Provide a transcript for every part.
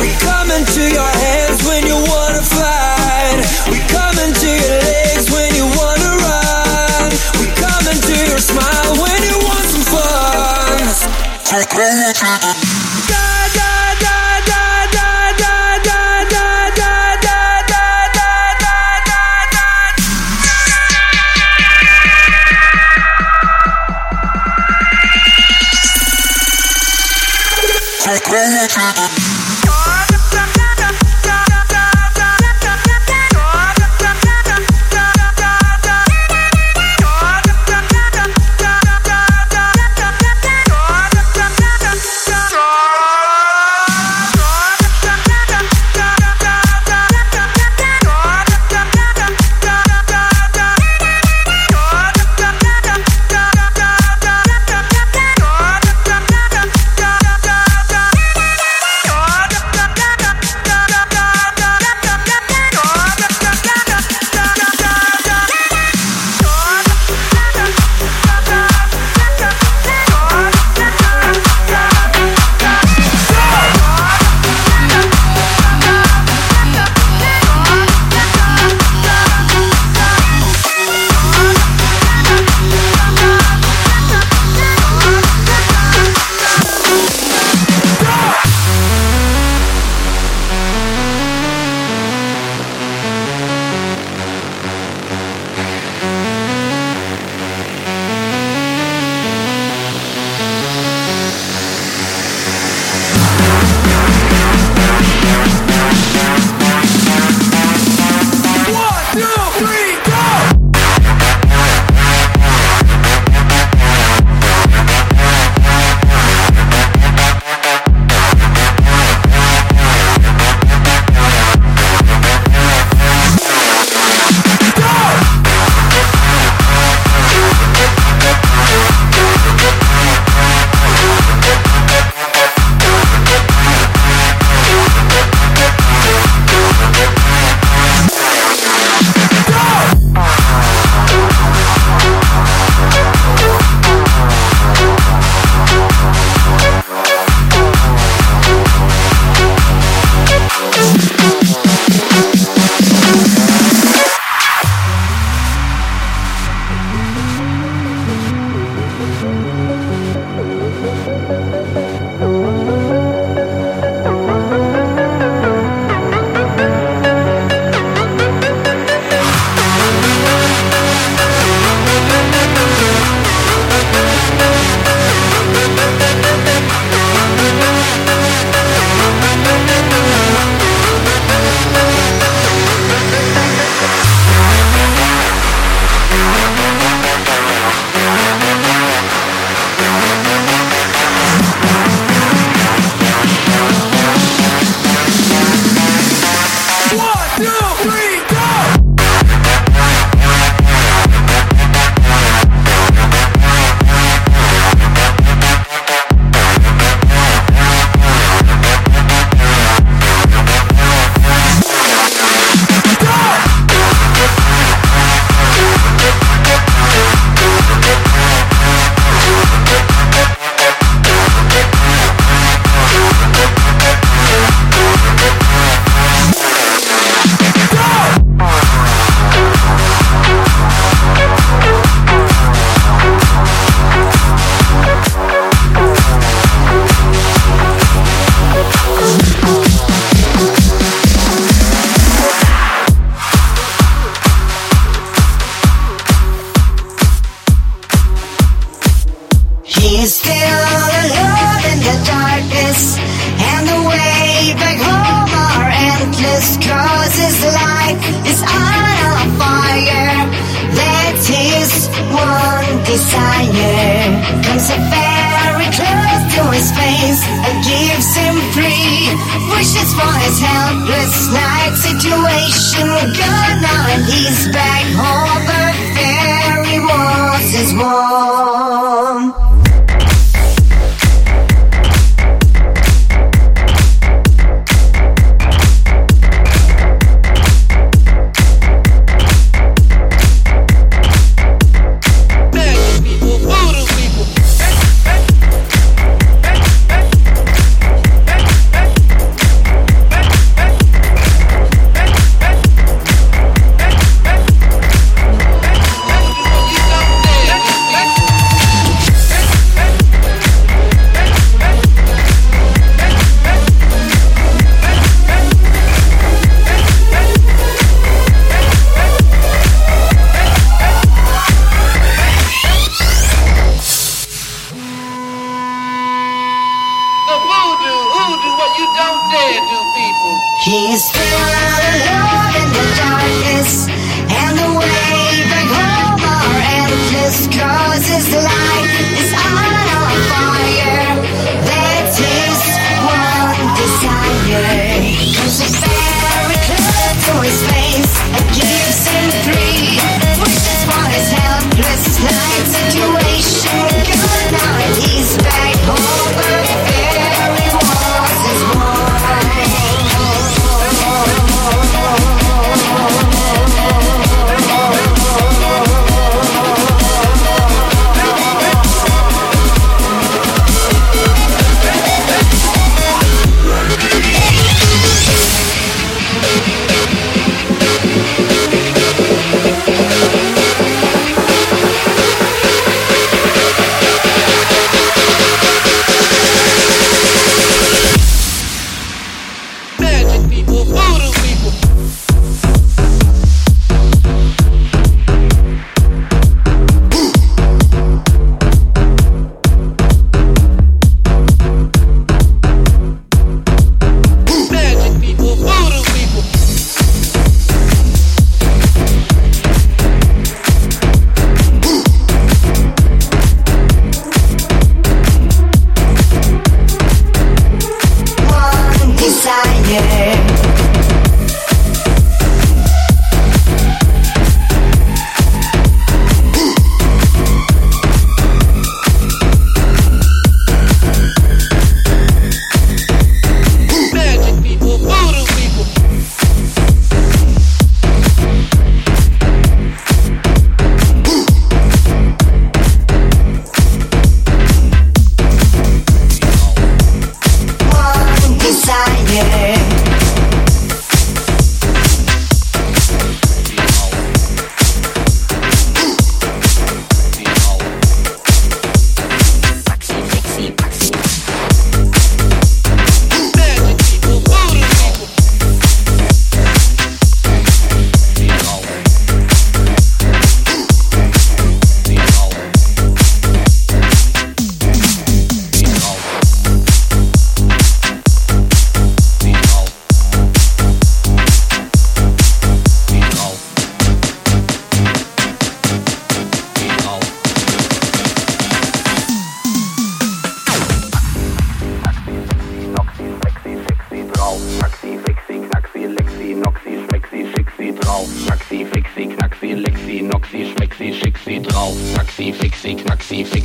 We come into your hands when you wanna fight. We come into your legs when you wanna run. We come into your smile when you want some fun. Take me problem.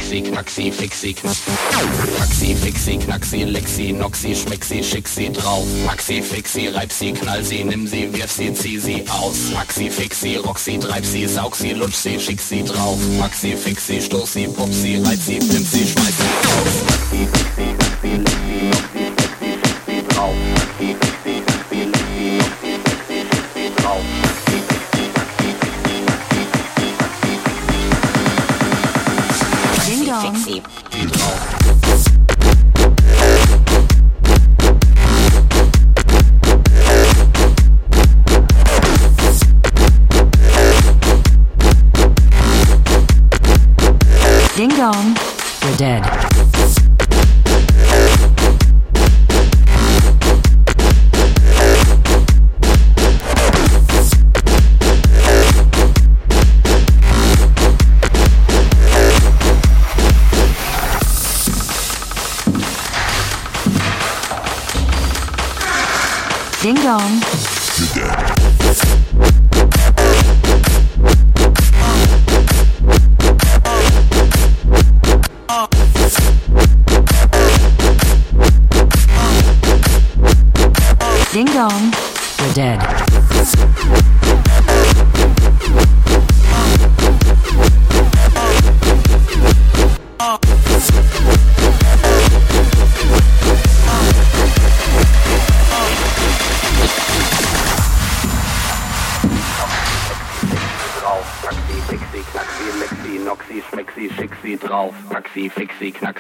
Maxi, Maxi, Fixi, Maxi, Fixi, Knaxi, Lexi, Noxi, Schmexi, Schixi drauf. Maxi, Fixi, reib sie, knall sie, nimm sie, wirf sie, zieh sie aus. Maxi, Fixi, rock sie, treib sie, saug sie, lutsch sie, schick sie drauf. Maxi, Fixi, stoß sie, pup sie, reib sie, pimp sie, schmeiß sie aus. Maxi,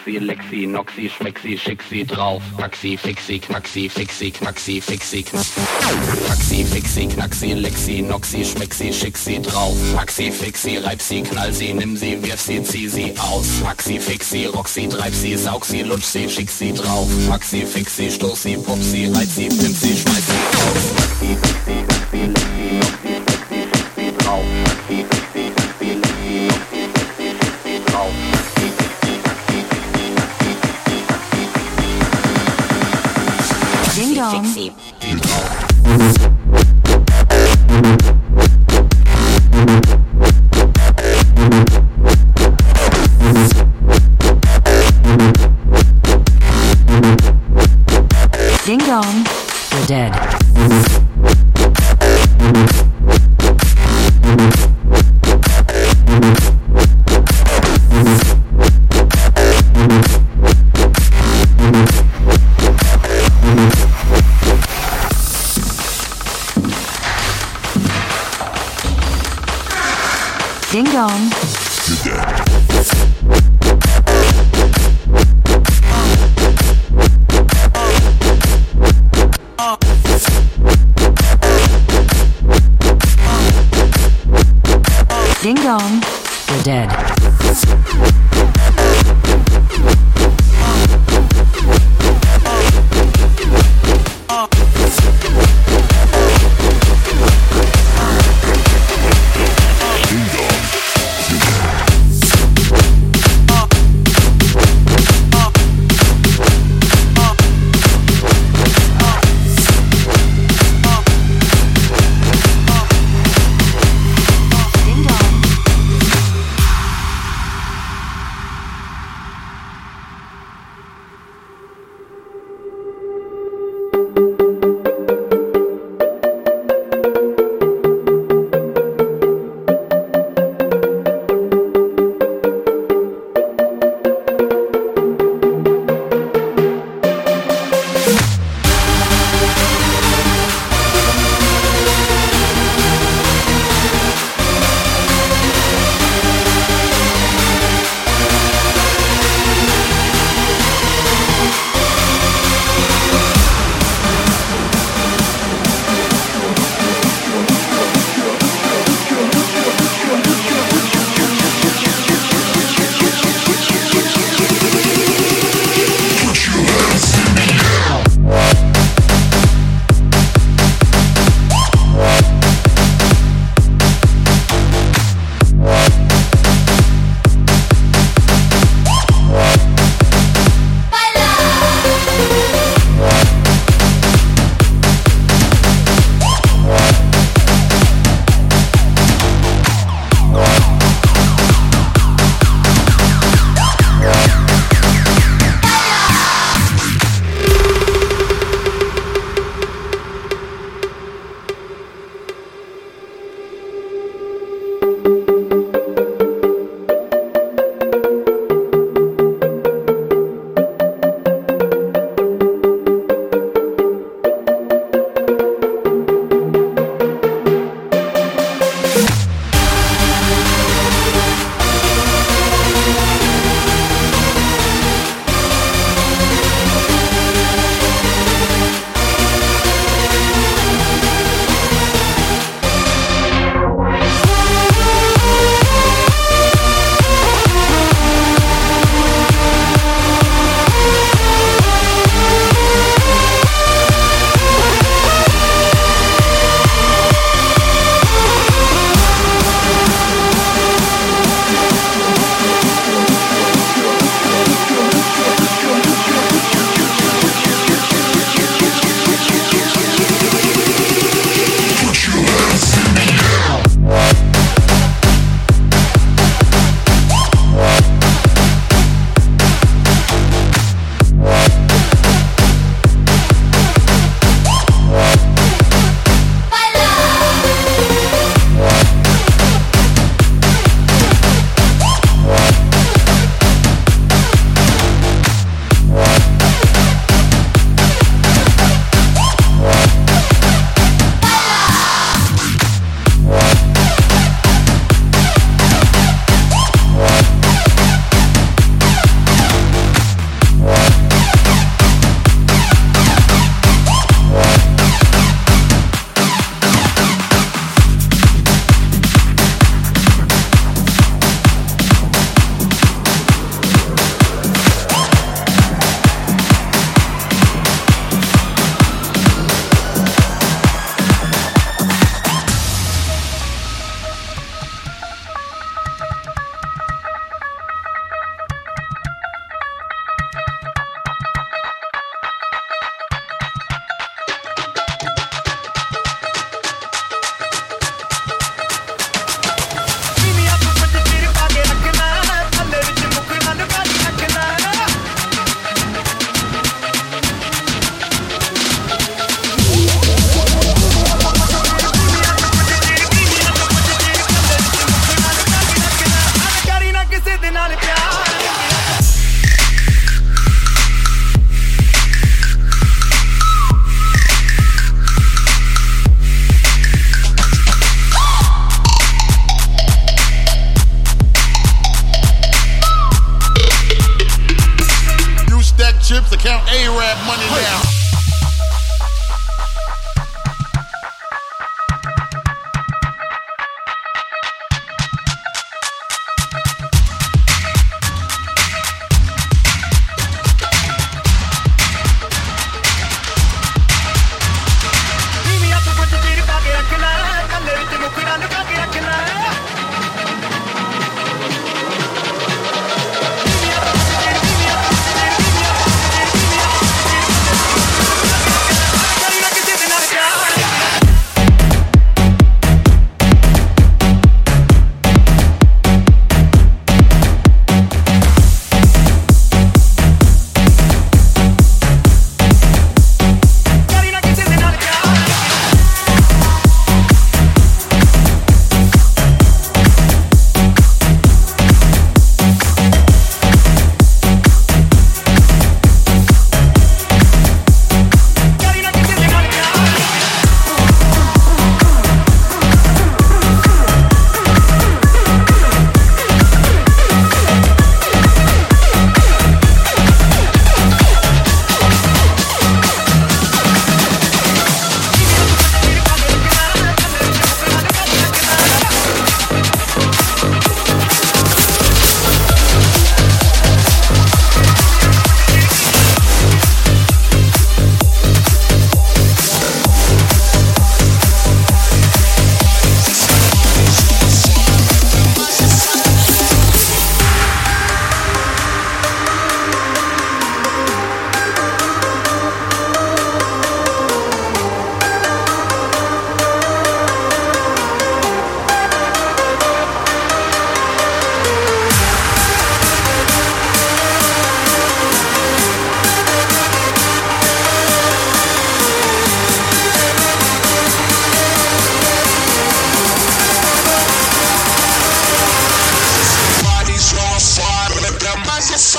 Knaxi, Lexi, Noxi, Schmexi, Schixi drauf. Taxi, Fixi, Knaxi, Fixi, Knaxi, Fixi, Knaxi. Taxi, Fixi, Knaxi, Lexi, Noxi, Schmexi, Schixi drauf. Taxi, Fixi, reib sie, knall sie, nimm sie, wirf sie, zieh sie aus. Maxi, Fixi, rock sie, treib sie, saug sie, lutsch sie, schick sie drauf. Maxi, Fixi, stoß sie, pop sie, reiz sie, pimp sie, schmeiß sie aus. Maxi, Fixi,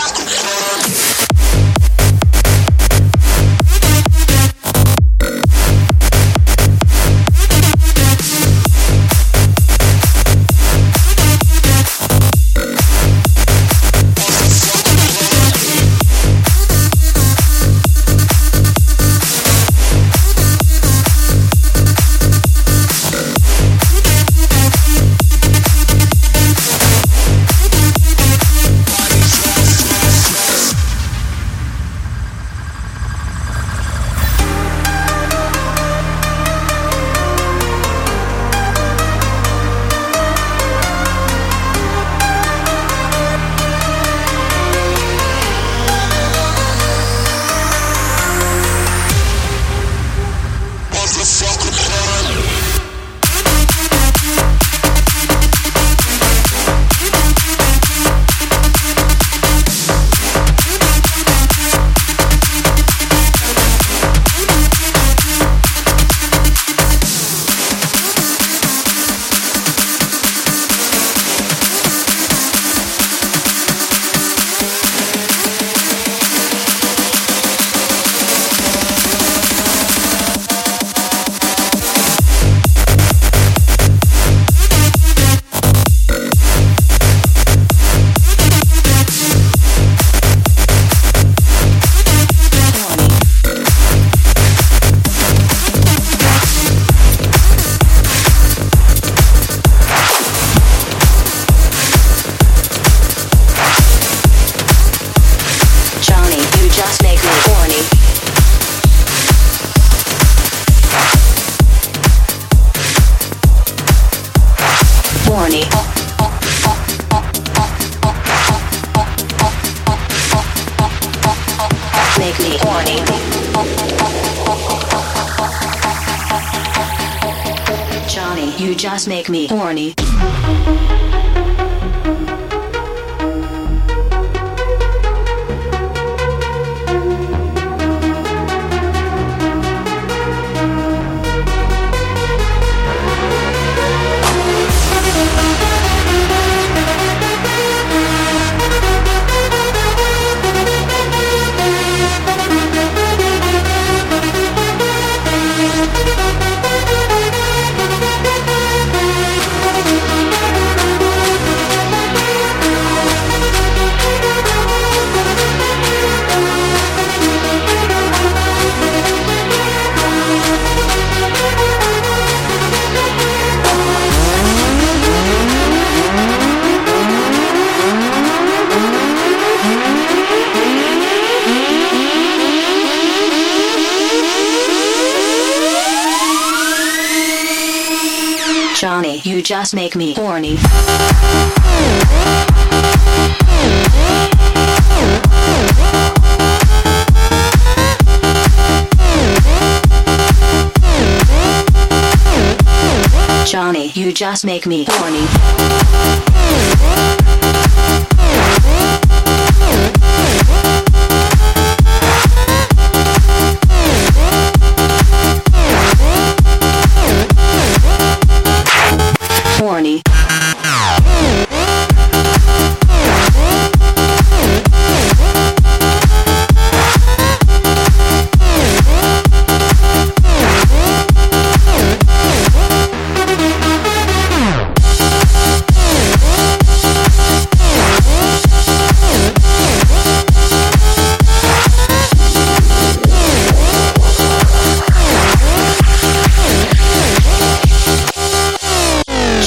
fuck. Johnny, you just make me horny. You just make me horny. Johnny, you just make me horny. Horny.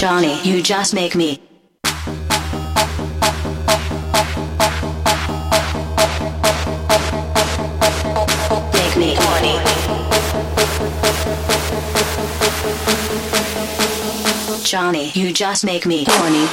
Johnny, you just make me. Make me horny. Johnny, you just make me horny.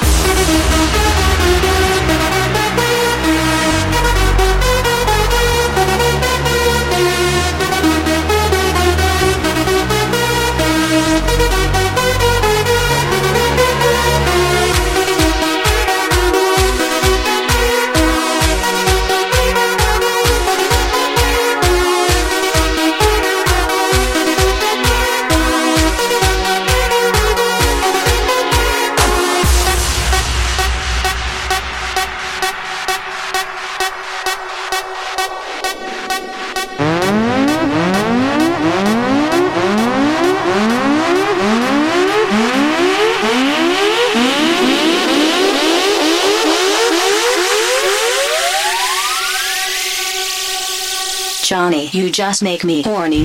You just make me horny.